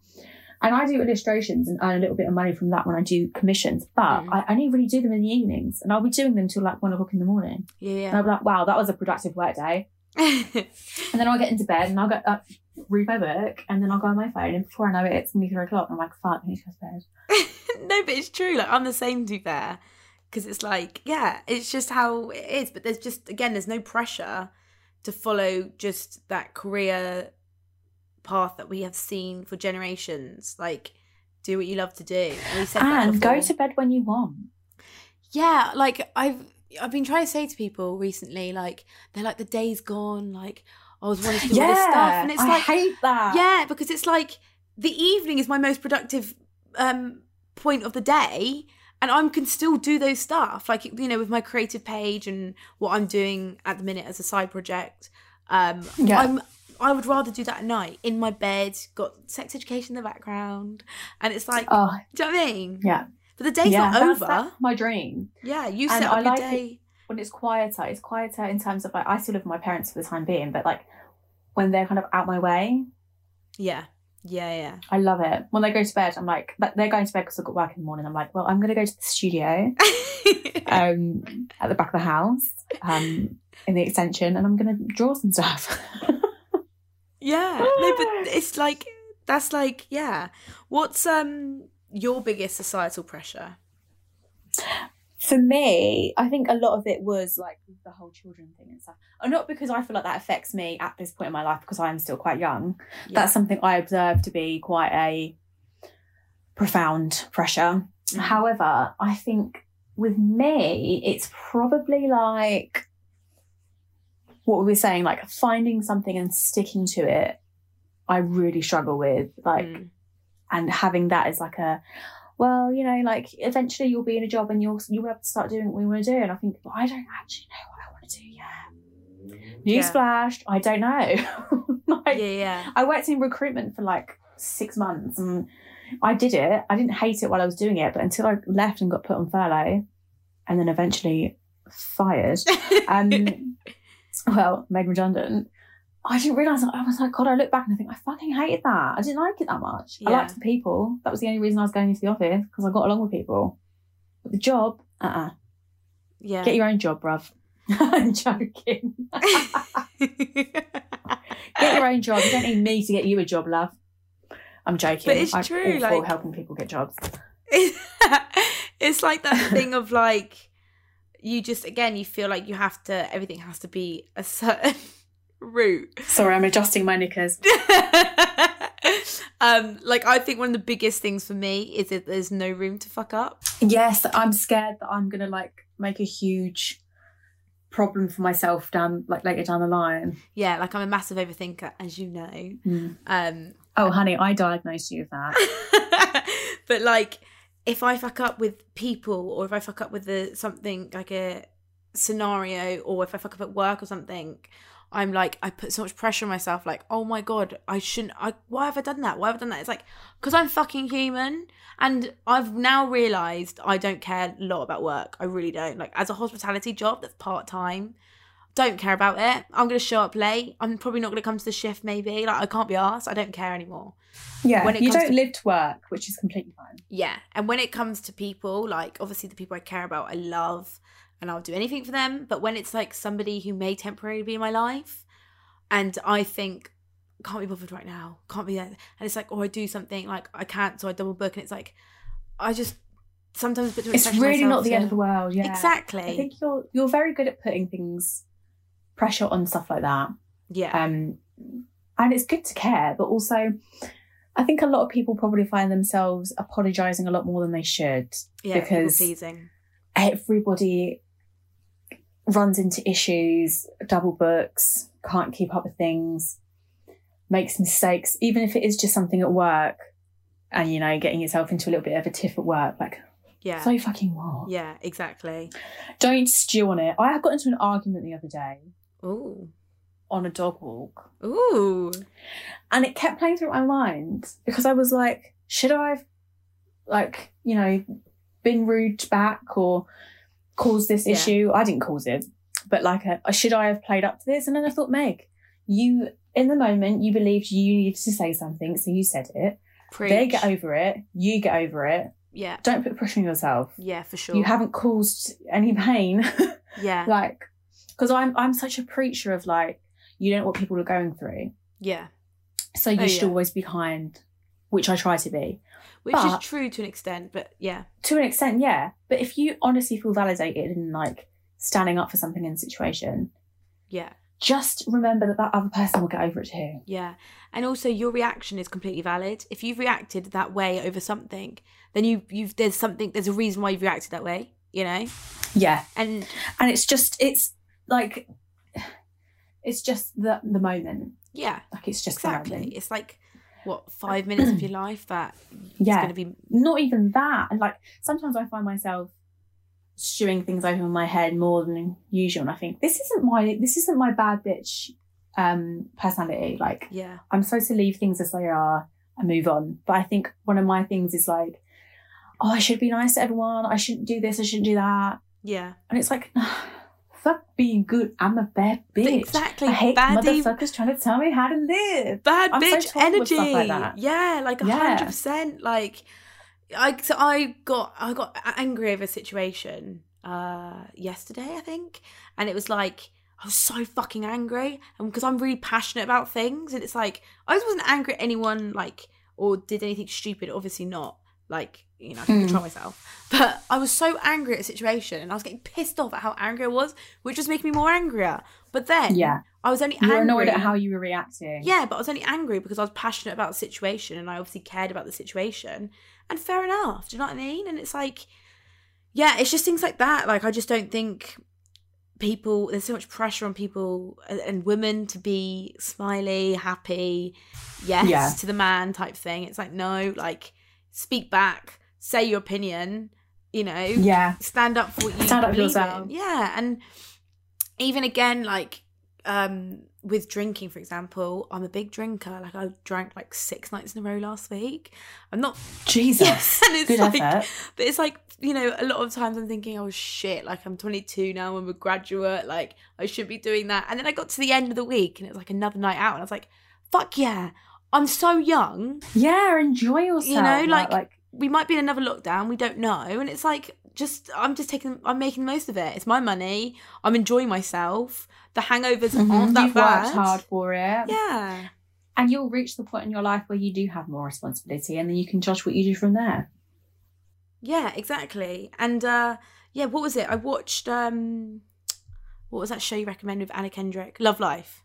And I do illustrations and earn a little bit of money from that when I do commissions. But Mm. I only really do them in the evenings, and I'll be doing them till like one o'clock in the morning. Yeah. And I'll be like, wow, that was a productive work day. And then I'll get into bed and I'll get up, read my book, and then I'll go on my phone. And before I know it, it's nearly three o'clock. And I'm like, fuck, I need to go to bed. no, but it's true. Like I'm the same to be fair, because it's like yeah, it's just how it is. But there's just again, there's no pressure to follow just that career path that we have seen for generations. Like do what you love to do. And, we said that And go to bed when you want. yeah. Like I've I've been trying to say to people recently, like they're like the day's gone. Like I was wanting to do all this stuff, and it's I like hate that. yeah, because it's like the evening is my most productive um point of the day and I can still do those stuff like you know with my creative page and what I'm doing at the minute as a side project. Um Yeah. I'm I would rather do that at night in my bed got sex education in the background and it's like Oh, do you know what I mean? Yeah. but the day's yeah, not that's, over. that's my dream. yeah you And set up I your like it- day. When it's quieter, it's quieter in terms of like, I still live with my parents for the time being, but like when they're kind of out my way, yeah yeah yeah. I love it. When they go to bed, I'm like, but they're going to bed because I've got work in the morning. I'm like, well, I'm going to go to the studio um, at the back of the house um, in the extension and I'm going to draw some stuff. Yeah. No, but it's like that's like yeah. What's um your biggest societal pressure? For me, I think a lot of it was like the whole children thing and stuff. And not because I feel like that affects me at this point in my life because I am still quite young. Yeah. That's something I observe to be quite a profound pressure. Mhm. However, I think with me, it's probably like what we were saying, like finding something and sticking to it. I really struggle with like Mm. and having that as like a well you know like eventually you'll be in a job and you'll you'll have to start doing what you want to do. And i think well, i don't actually know what i want to do yet. Yeah. newsflash i don't know. Like, yeah, yeah. i worked in recruitment for like six months and i did it. I didn't hate it while i was doing it but until i left and got put on furlough and then eventually fired um well made redundant I didn't realise I was like, God, I look back and I think I fucking hated that. I didn't like it that much. I Yeah. liked the people. That was the only reason I was going into the office because I got along with people. But the job, uh uh yeah. Get your own job, bruv. I'm joking. get your own job. You don't need me to get you a job, love. I'm joking. But it's I'm true, all like- helping people get jobs. it's like that thing of like you just again you feel like you have to everything has to be a certain route Sorry, I'm adjusting my knickers. um like i think one of the biggest things for me is that there's no room to fuck up Yes, I'm scared that I'm gonna like make a huge problem for myself down like later down the line. yeah like i'm a massive overthinker as you know um Oh, honey, I diagnosed you with that. but like if i fuck up with people or if i fuck up with the something like a scenario or if i fuck up at work or something i'm like i put so much pressure on myself like oh my god i shouldn't i why have i done that? Why have i done that? It's like because i'm fucking human. And i've now realized i don't care a lot about work. I really don't. Like as a hospitality job that's part-time don't care about it. I'm gonna show up late. I'm probably not gonna come to the shift maybe. Like i can't be asked. I don't care anymore. Yeah, When it you don't to- live to work, which is completely fine. yeah and when it comes to people like obviously the people i care about i love and I'll do anything for them. But when it's like somebody who may temporarily be in my life, and I think can't be bothered right now, can't be there, and it's like, oh, I do something like I can't, so I double book, and it's like, I just sometimes put It's really not the end of the world. Yeah, Exactly. I think you're you're very good at putting things pressure on stuff like that. yeah, Um, and it's good to care, but also, I think a lot of people probably find themselves apologizing a lot more than they should. yeah, because- pleasing. Everybody runs into issues, double books, can't keep up with things, makes mistakes, even if it is just something at work. And you know, getting yourself into a little bit of a tiff at work, like Yeah, so fucking what? yeah, exactly. Don't stew on it. I got into an argument the other day Ooh, on a dog walk, ooh, and it kept playing through my mind because I was like, should I have, like, you know, been rude back or caused this Yeah. issue? I didn't cause it, but like, uh, should I have played up to this? And then I thought, Meg, you in the moment you believed you needed to say something, so you said it. preach. They get over it. You get over it. yeah, Don't put pressure on yourself. yeah, for sure. You haven't caused any pain. yeah, like because i'm i'm such a preacher of like you don't know what people are going through yeah, so you Oh, should yeah. always be kind which i try to be which But- is true to an extent, but yeah, to an extent yeah but if you honestly feel validated in like standing up for something in a situation yeah. just remember that that other person will get over it too Yeah. And also your reaction is completely valid. If you've reacted that way over something, then you you've there's something there's a reason why you've reacted that way, you know? yeah And and it's just it's like it's just the the moment yeah, like it's just exactly. It's like what, five minutes of your life that Yeah. gonna be not even that. And like sometimes I find myself stewing things over in my head more than usual, and I think this isn't my this isn't my bad bitch um personality. Like yeah. I'm supposed to leave things as they are and move on. But I think one of my things is like, oh, I should be nice to everyone. I shouldn't do this. I shouldn't do that. Yeah. And it's like, fuck being good. I'm a bad bitch. Exactly. I hate Baddie- motherfuckers trying to tell me how to live. Bad I'm bitch with energy. like. Yeah, like a Yeah. hundred percent. Like I so I got I got angry over a situation uh yesterday, I think. And it was like I was so fucking angry. And because I'm really passionate about things, and it's like I just wasn't angry at anyone like or did anything stupid, obviously not. Like, you know, I can Mm. control myself. But I was so angry at a situation and I was getting pissed off at how angry I was, which was making me more angrier. But then Yeah. I was only You were angry. annoyed at how you were reacting. Yeah, but I was only angry because I was passionate about the situation and I obviously cared about the situation. And fair enough. Do you know what I mean? And it's like, yeah, it's just things like that. Like, I just don't think people, there's so much pressure on people and, and women to be smiley, happy, yes Yeah. to the man type thing. It's like, no, like, speak back, say your opinion, you know, Yeah. stand up for what you Stand up for yourself. in. Yeah, and even again, like um with drinking, for example, I'm a big drinker. Like I drank like six nights in a row last week. I'm not. Jesus. Yes, and it's Good like, effort. but it's like you know, a lot of times I'm thinking, oh shit, like I'm 22 now, I'm a graduate, like I should be doing that. And then I got to the end of the week, and it was like another night out, and I was like, fuck yeah, I'm so young. Yeah, enjoy yourself. You know, like, like we might be in another lockdown. We don't know, and it's like just I'm just taking, I'm making the most of it. It's my money. I'm enjoying myself. The hangovers aren't that you've bad. worked hard for it. Yeah, And you'll reach the point in your life where you do have more responsibility and then you can judge what you do from there. yeah, exactly. And uh yeah, what was it? I watched um what was that show you recommended with Anna Kendrick? Love Life.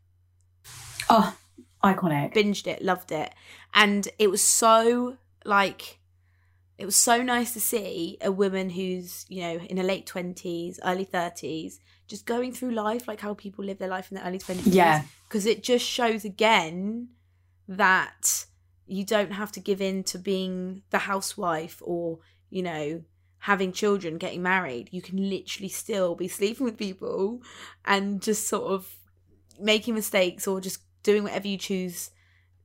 Oh, iconic. Binged it, loved it, and it was so like. It was so nice to see a woman who's, you know, in her late 20s, early 30s, just going through life, like how people live their life in their early 20s. Yeah. because it just shows again that you don't have to give in to being the housewife or you know having children getting married you can literally still be sleeping with people and just sort of making mistakes or just doing whatever you choose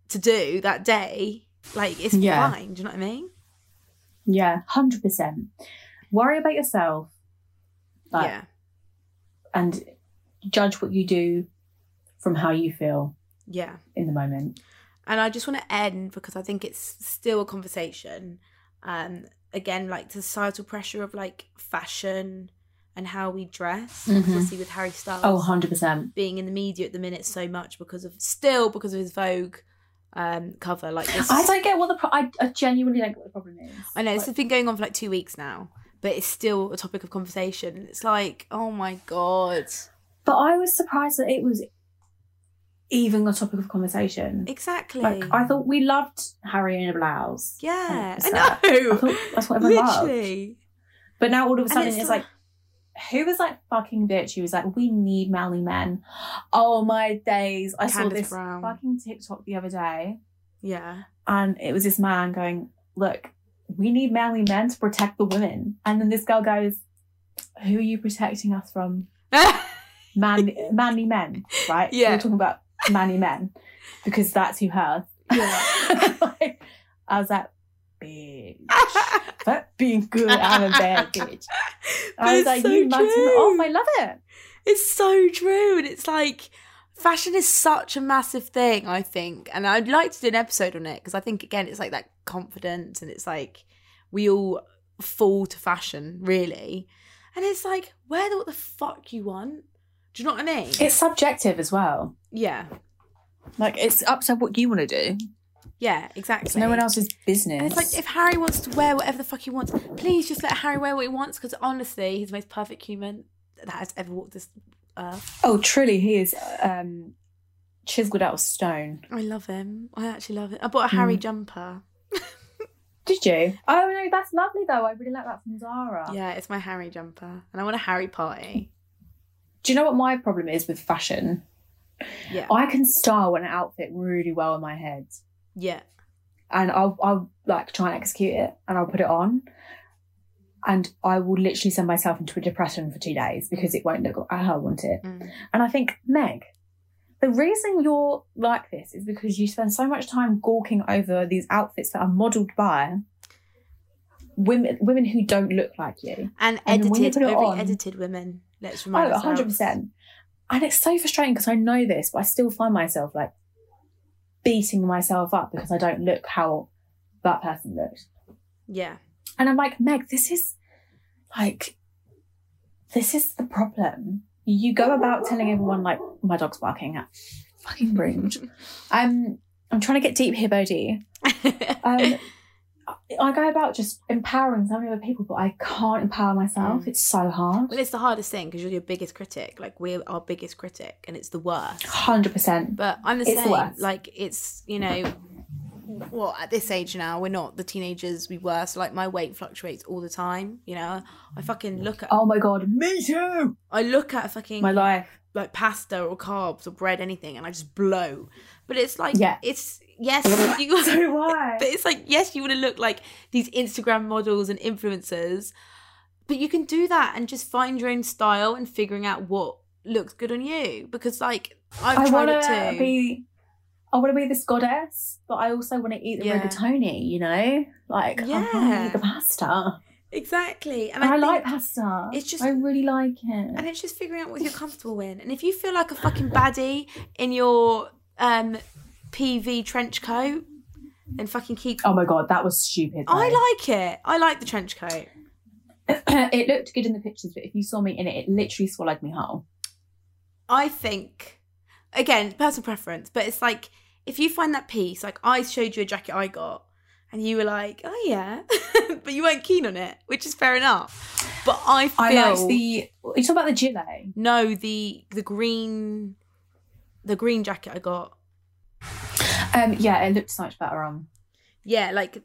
to do that day like it's Yeah. fine do you know what i mean Yeah, 100%. Worry about yourself like, yeah and judge what you do from how you feel yeah in the moment. and I just want to end because I think it's still a conversation. Um, again, like the societal pressure of like fashion and how we dress. Mhm. Obviously, with Harry Styles Oh, 100%. being in the media at the minute so much because of still because of his Vogue um, cover. Like this, I don't get what the pro- I, I genuinely don't get what the problem is. I know this has been going on for like two weeks now, but it's still a topic of conversation. It's like, oh my god, but I was surprised that it was even a topic of conversation. exactly. Like I thought we loved Harry in a blouse. yeah, I know. I thought that's what everyone loved. Literally, But now all of a And sudden it's it's, like- like, who was like fucking bitch? Who was like, we need manly men. Oh my days! I saw Candace this Brown. fucking TikTok the other day, yeah. and it was this man going, "Look, we need manly men to protect the women." And then this girl goes, "Who are you protecting us from? Man, manly men, right? Yeah. we're talking about manly men because that's who her." Yeah. Like, I was like, bitch. But being good, I'm a bad bitch. But I was like, so you him off. Oh, I love it. It's so true. And it's like fashion is such a massive thing, I think. And I'd like to do an episode on it because I think, again, it's like that confidence and it's like we all fall to fashion, really. And it's like, wear the, what the fuck you want. Do you know what I mean? It's subjective as well. yeah. Like, it's up to what you want to do. Yeah, exactly. It's no one else's business. It's like if Harry wants to wear whatever the fuck he wants, please just let Harry wear what he wants because honestly, he's the most perfect human that has ever walked this earth. oh, truly, he is um, chiseled out of stone. I love him. I actually love it. I bought a Harry Mm. jumper. Did you? Oh, no, that's lovely, though. I really like that from Zara. Yeah, it's my Harry jumper, and I want a Harry party. Do you know what my problem is with fashion? Yeah, I can style an outfit really well in my head. Yeah, and I'll, I'll like try and execute it and I'll put it on. And I will literally send myself into a depression for two days because it won't look how I want it. Mm. And I think, Meg, the reason you're like this is because you spend so much time gawking over these outfits that are modelled by women women who don't look like you. and And then when you edited, on- edited women. Let's Oh, remind 100%. ourselves. And it's so frustrating because I know this, but I still find myself like beating myself up because I don't look how that person looks. Yeah, And I'm like, Meg, this is like, this is the problem. You go about telling everyone, like, my dog's barking at fucking rude. Um, I'm trying to get deep here, Bodie. Um, I go about just empowering so many other people, but I can't empower myself. Mm. It's so hard. well, it's the hardest thing because you're your biggest critic. Like we're our biggest critic, and it's the worst. 100%. But I'm the It's the same. worst. Like it's you know, well at this age now we're not the teenagers we were. So like my weight fluctuates all the time. You know, I fucking look at Oh my God, me too. I look at fucking My life. like pasta or carbs or bread anything and I just blow. But it's like Yeah. it's yes you So I. but it's like yes you want to look like these Instagram models and influencers. But you can do that and just find your own style and figuring out what looks good on you because like I've I tried want it to too. be. I want to be this goddess, but I also want to eat the Yeah. rigatoni. You know, like I want Yeah. eat the pasta. Exactly. And And I, I, like pasta. it's just- I really like it. and it's just figuring out what you're comfortable in. And if you feel like a fucking baddie in your um PV trench coat, and fucking keep oh my god, that was stupid. though. I like it. I like the trench coat. it looked good in the pictures, but if you saw me in it, it literally swallowed me whole. I think, again, personal preference, but it's like if you find that piece, like I showed you a jacket I got, and you were like, "Oh yeah," but you weren't keen on it, which is fair enough. But I feel I liked the. You talk about the gilet. no the the green the green jacket I got. Um, yeah, it looked so much better on. Yeah, like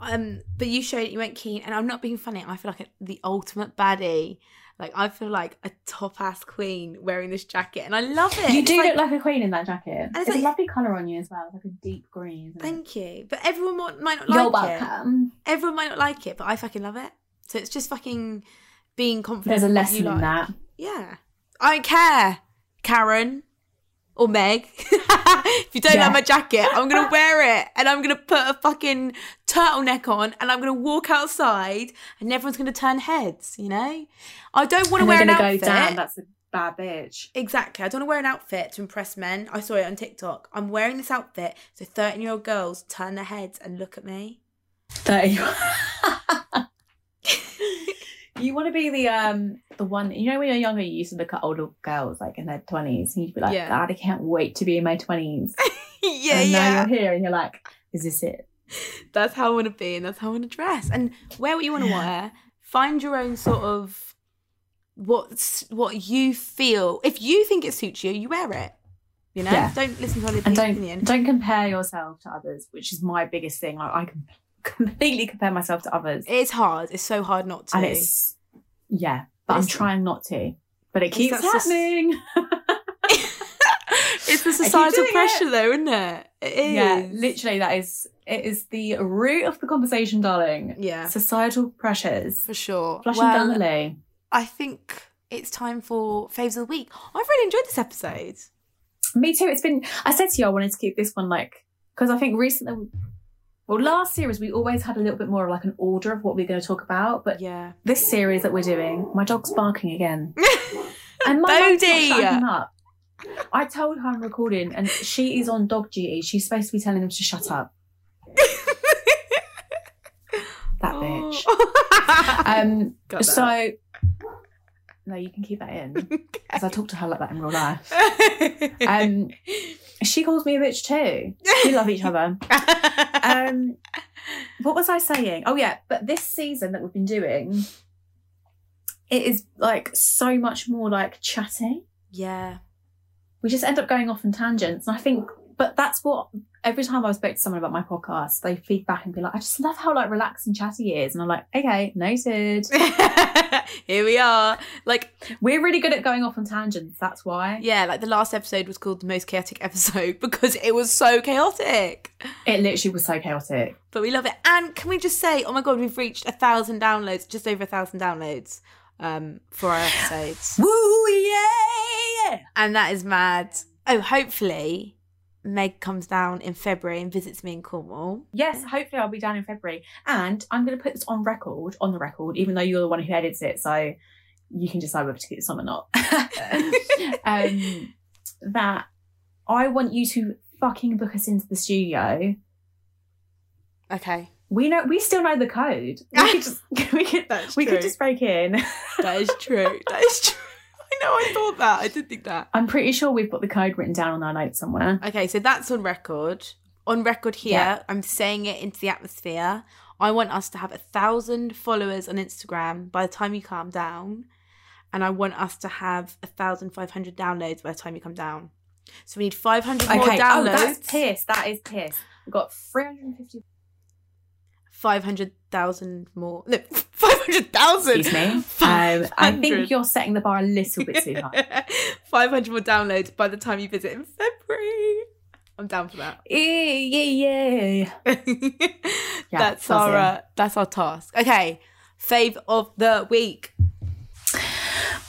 um, but you showed it, you weren't keen, and I'm not being funny. I feel like a, the ultimate baddie. Like I feel like a top ass queen wearing this jacket, and I love it. You It's do like- look like a queen in that jacket. it's It's, like- a lovely colour on you as well. It's like a deep green. Isn't it? Thank you, but everyone might, might not You're like it. welcome. Everyone might not like it, but I fucking love it. So it's just fucking being confident. There's a lesson you in that. Yeah, I don't care, Karen or Meg. if you don't Yeah. like my jacket, I'm gonna wear it, and I'm gonna put a fucking turtleneck on, and I'm gonna walk outside, and everyone's gonna turn heads. You know, I don't want to And wear an outfit. go, damn, that's a bad bitch. Exactly. I don't want to wear an outfit to impress men. I saw it on TikTok. I'm wearing this outfit so 13 year old girls turn their heads and look at me. Thirty. You want to be the um the one you know when you're younger you used to look at older girls like in their twenties and you'd be like, Yeah. God, I can't wait to be in my twenties. yeah, and now you're here and you're like, is this it? That's how I want to be, and that's how I want to dress, and wear what you want to wear. Find your own sort of what's what you feel. If you think it suits you, you wear it. You know, Yeah. don't listen to other people's don't opinion. don't compare yourself to others, which is my biggest thing. Like I can completely compare myself to others. It's hard. It's so hard not to. and it's yeah, but I'm trying not to. But it keeps happening. it's the societal doing it. pressure, though, isn't it? It is. yeah, literally that is it is the root of the conversation, darling. Yeah, Societal pressures. for sure. Flushing well, down the loo. I think it's time for faves of the week. I've really enjoyed this episode. Me too. It's been. I said to you, I wanted to keep this one like because I think recently, well, last series we always had a little bit more of like an order of what we are going to talk about, but Yeah. this series that we're doing, my dog's barking again, and my Bodhi! shutting up. I told her I'm recording, and she is on dog duty. She's supposed to be telling him to shut up. That bitch. Um. That. So. No, you can keep that in because I talk to her like that in real life. Um, she calls me a bitch too. We love each other. Um, what was I saying? Oh yeah, but this season that we've been doing, it is like so much more like chatty. yeah. We just end up going off on tangents, and I think, but that's what every time I spoke to someone about my podcast, they feed back and be like, "I just love how like relaxed and chatty he is," and I'm like, "Okay, noted." Here we are. Like, We're really good at going off on tangents. That's why yeah, like the last episode was called the most chaotic episode because it was so chaotic. it literally was so chaotic. But we love it. And can we just say, oh my god, we've reached a thousand downloads, just over a thousand downloads um, for our episodes. Woo yeah! and that is mad. Oh, hopefully Meg comes down in February and visits me in Cornwall. Yes, hopefully I'll be down in February. And I'm going to put this on record, on the record, even though you're the one who edits it, so you can decide whether to keep this on or not. um, that I want you to fucking book us into the studio. Okay. We know we still know the code. We could just we could we true. could just break in. That is true. That is true. I know, I thought that. I did think that. I'm pretty sure we've got the code written down on our notes somewhere. Okay, so that's on record. On record here, yeah. I'm saying it into the atmosphere. I want us to have a thousand followers on Instagram by the time you calm down. And I want us to have a thousand five hundred downloads by the time you come down. So we need five hundred okay. more downloads. Oh, that's Pierce. That is Pierce. We've got three hundred and fifty. 500,000 more. No, 500,000! Excuse me. 500. Um, I think you're setting the bar a little bit too high. 500 more downloads by the time you visit in February. I'm down for that. Yeah, yeah, yeah. yeah that's, our, uh, that's our task. Okay, fave of the week.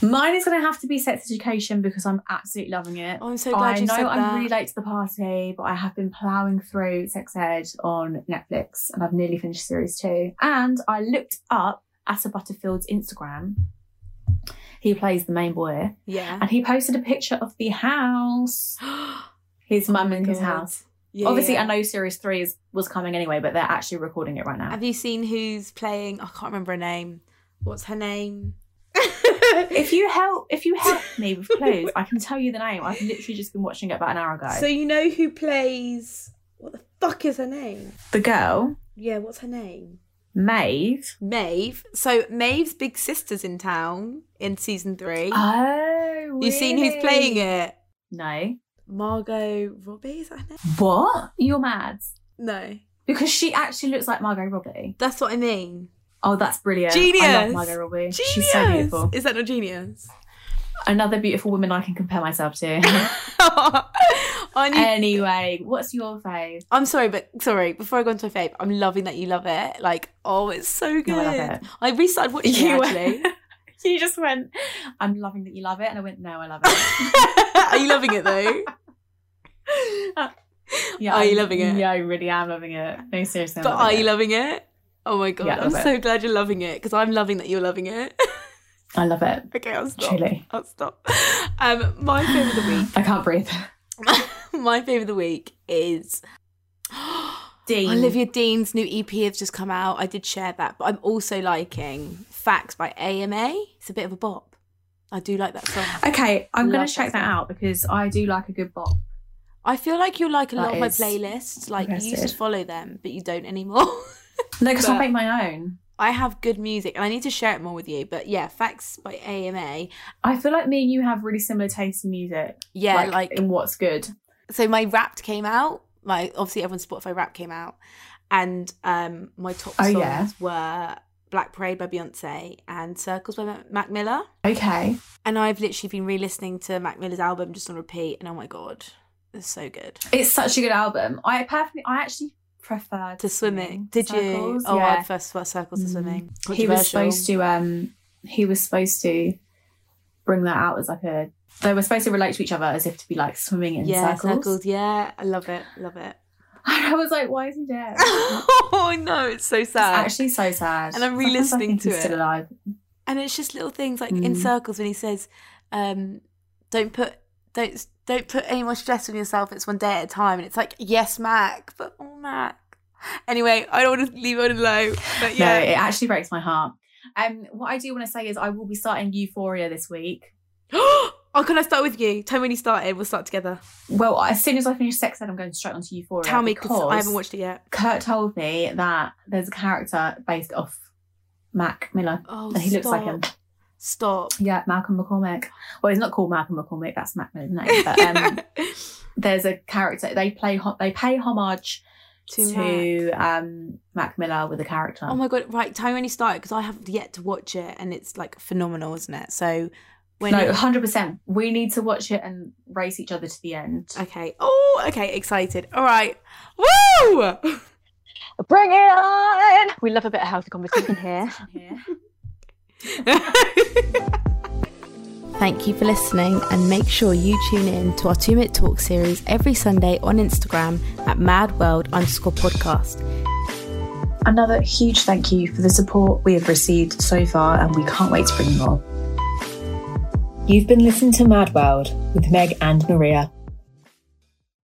Mine is going to have to be sex education because I'm absolutely loving it. Oh, I'm so glad I you know said I'm that. really late to the party, but I have been ploughing through sex ed on Netflix and I've nearly finished series two. And I looked up Asa Butterfield's Instagram. He plays the main boy yeah. and he posted a picture of the house, oh his mum and his Oh God. house. Yeah, Obviously, yeah. I know series three is, was coming anyway, but they're actually recording it right now. Have you seen who's playing? I can't remember her name. What's her name? If you help, if you help me with clues, I can tell you the name. I've literally just been watching it about an hour ago. So you know who plays? What the fuck is her name? the girl, Yeah, what's her name? Maeve. Maeve. So Maeve's big sister's in town in season three. Oh, You've seen who's playing it? No. Margot Robbie, is that her name? What? You're mad. No. Because she actually looks like Margot Robbie. That's what I mean. Oh, that's brilliant. Genius. I love Margot Robbie. Genius. She's so beautiful. Is that not genius? Another beautiful woman I can compare myself to. Anyway, what's your fave? I'm sorry, but sorry, before I go into a fave, I'm loving that you love it. Like, oh, it's so good. No, I love it. I restarted watching You it actually. you just went, I'm loving that you love it. And I went, no, I love it. Are you loving it though? Uh, yeah, Are you I'm- loving it? Yeah, I really am loving it. No, seriously. I'm But are you loving it? Oh my god, Yeah, I'm it. so glad you're loving it because I'm loving that you're loving it. I love it. okay, I'll stop. Truly. I'll stop. Um, my fave of the week. I can't breathe. my fave of the week is Dean. Olivia Dean's new EP has just come out. I did share that, but I'm also liking Facts by AMA. It's a bit of a bop. I do like that song. Okay, I'm going to check that that out because I do like a good bop. I feel like you like a lot of my playlists. Like you used to follow them, but you don't anymore. No, because I'll make my own. I have good music, and I need to share it more with you. But yeah, Facts by AMA. I feel like me and you have really similar tastes in music. Yeah, like, like in what's good. so my Wrapped came out. My obviously everyone's Spotify Wrapped came out, and um my top Oh, songs yeah. were Black Parade by Beyonce and Circles by Ma- Mac Miller. Okay. And I've literally been re-listening to Mac Miller's album just on repeat, and oh my god, it's so good. It's such a good album. I perfectly, I actually prefer To swimming, to did you? Oh, yeah. I first first Circles to Mm. swimming. he was supposed to um he was supposed to bring that out as like a they were supposed to relate to each other as if to be like swimming in yeah, circles. circles. Yeah, I love it, love it. I was like, why is he dead? oh, I know it's so It's sad. actually so sad. And I'm Sometimes re-listening think to he's it. Still alive. and it's just little things like in Mm. circles when he says um don't put don't don't put any more stress on yourself it's one day at a time and it's like yes mac but oh mac anyway i don't want to leave it alone but No, yeah it actually breaks my heart. Um, what I do want to say is I will be starting Euphoria this week. oh can i start with you tell me when you started we'll start together Well, as soon as I finish Sex Ed, I'm going straight onto Euphoria. tell me because i haven't watched it yet Kurt told me that there's a character based off Mac Miller. oh And he looks like him. Stop Yeah, Malcolm McCormick. Well, he's not called Malcolm McCormick. That's Mac Miller's name. But um, there's a character they play. They pay homage to, to, Mac. um, Mac Miller with a character. oh my god right tell me when you started because i haven't yet to watch it and it's like phenomenal isn't it so when no, hundred percent. We need to watch it and race each other to the end. okay oh okay excited all right woo Bring it on! We love a bit of healthy competition here. Thank you for listening, and make sure you tune in to our two minute talk series every Sunday on Instagram at madworld underscore podcast. Another huge thank you for the support we have received so far, and we can't wait to bring you more. You've been listening to Mad World with Meg and Maria.